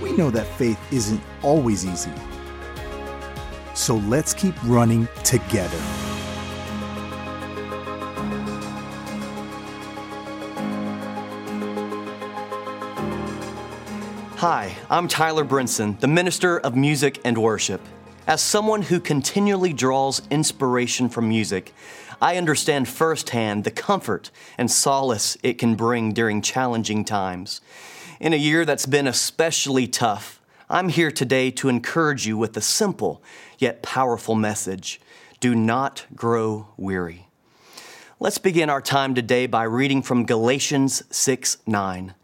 we know that faith isn't always easy. So let's keep running together. Hi, I'm Tyler Brinson, the Minister of Music and Worship. As someone who continually draws inspiration from music, I understand firsthand the comfort and solace it can bring during challenging times. In a year that's been especially tough, I'm here today to encourage you with a simple yet powerful message do not grow weary. Let's begin our time today by reading from Galatians 6 9.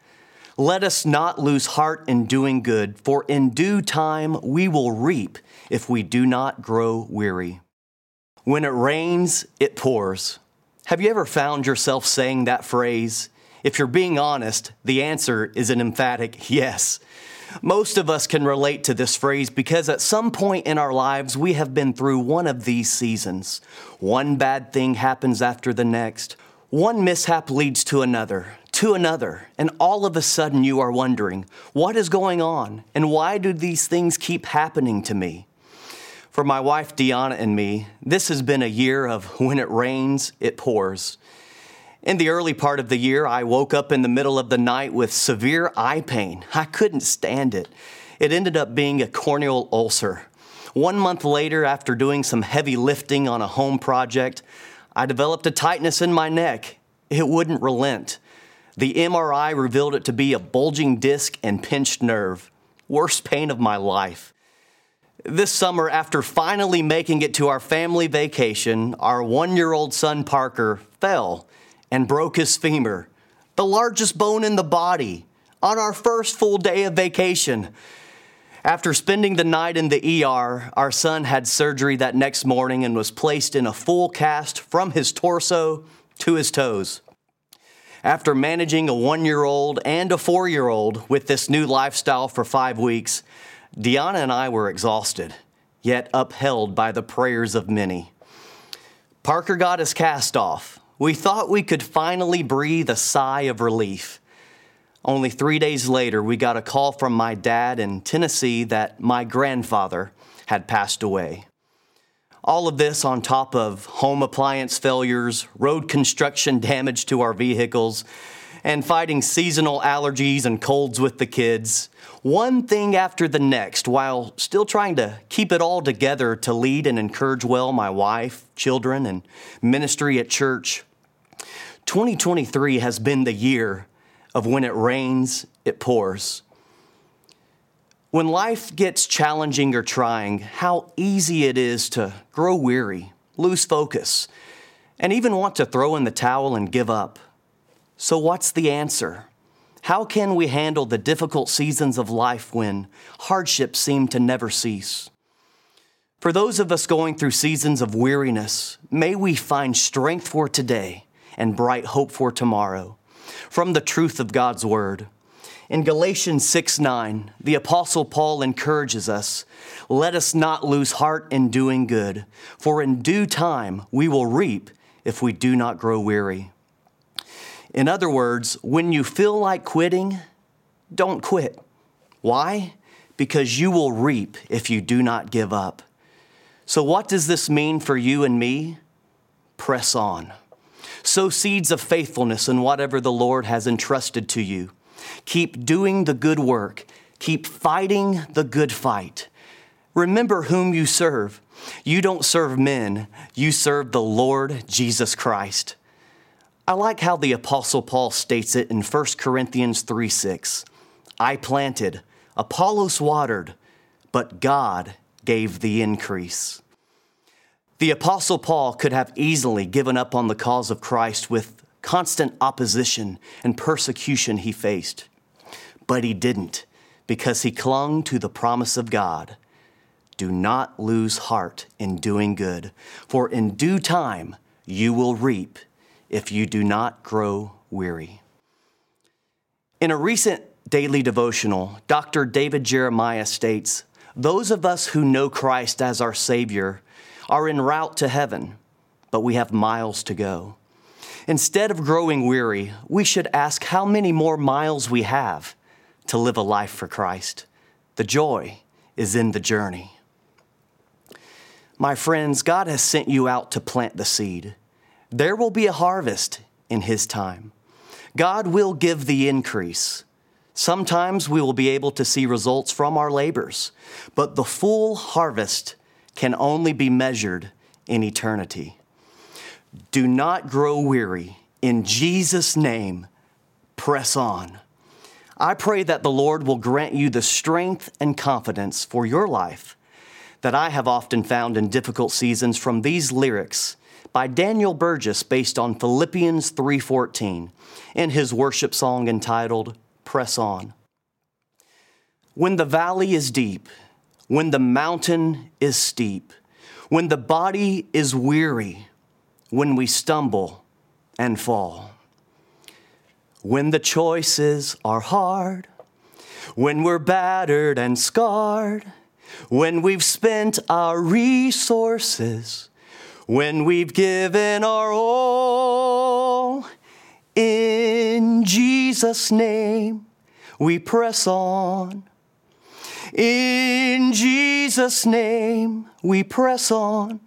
Let us not lose heart in doing good, for in due time we will reap if we do not grow weary. When it rains, it pours. Have you ever found yourself saying that phrase? If you're being honest, the answer is an emphatic yes. Most of us can relate to this phrase because at some point in our lives we have been through one of these seasons. One bad thing happens after the next. One mishap leads to another, to another, and all of a sudden you are wondering, what is going on and why do these things keep happening to me? For my wife Deanna and me, this has been a year of when it rains, it pours. In the early part of the year, I woke up in the middle of the night with severe eye pain. I couldn't stand it. It ended up being a corneal ulcer. One month later, after doing some heavy lifting on a home project, I developed a tightness in my neck. It wouldn't relent. The MRI revealed it to be a bulging disc and pinched nerve. Worst pain of my life. This summer, after finally making it to our family vacation, our one year old son Parker fell and broke his femur, the largest bone in the body, on our first full day of vacation. After spending the night in the ER, our son had surgery that next morning and was placed in a full cast from his torso to his toes. After managing a one year old and a four year old with this new lifestyle for five weeks, Deanna and I were exhausted, yet upheld by the prayers of many. Parker got his cast off, we thought we could finally breathe a sigh of relief. Only three days later, we got a call from my dad in Tennessee that my grandfather had passed away. All of this on top of home appliance failures, road construction damage to our vehicles, and fighting seasonal allergies and colds with the kids, one thing after the next, while still trying to keep it all together to lead and encourage well my wife, children, and ministry at church. 2023 has been the year of when it rains, it pours. When life gets challenging or trying, how easy it is to grow weary, lose focus, and even want to throw in the towel and give up. So, what's the answer? How can we handle the difficult seasons of life when hardships seem to never cease? For those of us going through seasons of weariness, may we find strength for today and bright hope for tomorrow from the truth of God's Word. In Galatians 6 9, the Apostle Paul encourages us let us not lose heart in doing good, for in due time we will reap if we do not grow weary. In other words, when you feel like quitting, don't quit. Why? Because you will reap if you do not give up. So, what does this mean for you and me? Press on. Sow seeds of faithfulness in whatever the Lord has entrusted to you. Keep doing the good work. Keep fighting the good fight. Remember whom you serve. You don't serve men, you serve the Lord Jesus Christ. I like how the Apostle Paul states it in 1 Corinthians 3 6. I planted, Apollos watered, but God gave the increase. The Apostle Paul could have easily given up on the cause of Christ with constant opposition and persecution he faced, but he didn't because he clung to the promise of God. Do not lose heart in doing good, for in due time you will reap if you do not grow weary. In a recent daily devotional, Dr. David Jeremiah states Those of us who know Christ as our Savior are en route to heaven, but we have miles to go. Instead of growing weary, we should ask how many more miles we have to live a life for Christ. The joy is in the journey. My friends, God has sent you out to plant the seed. There will be a harvest in His time. God will give the increase. Sometimes we will be able to see results from our labors, but the full harvest can only be measured in eternity. Do not grow weary. In Jesus' name, press on. I pray that the Lord will grant you the strength and confidence for your life that I have often found in difficult seasons from these lyrics by Daniel Burgess based on Philippians 3:14 in his worship song entitled Press On. When the valley is deep, when the mountain is steep, when the body is weary, when we stumble and fall. When the choices are hard, when we're battered and scarred, when we've spent our resources, when we've given our all, in Jesus' name we press on. In Jesus' name we press on.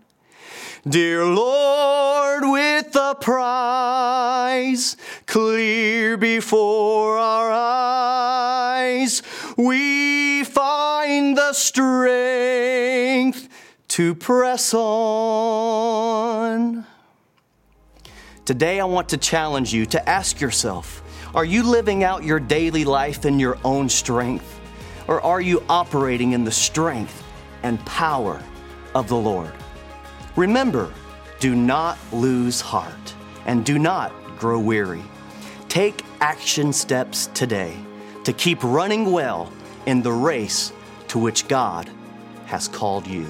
Dear Lord, with the prize clear before our eyes, we find the strength to press on. Today, I want to challenge you to ask yourself Are you living out your daily life in your own strength? Or are you operating in the strength and power of the Lord? Remember, do not lose heart and do not grow weary. Take action steps today to keep running well in the race to which God has called you.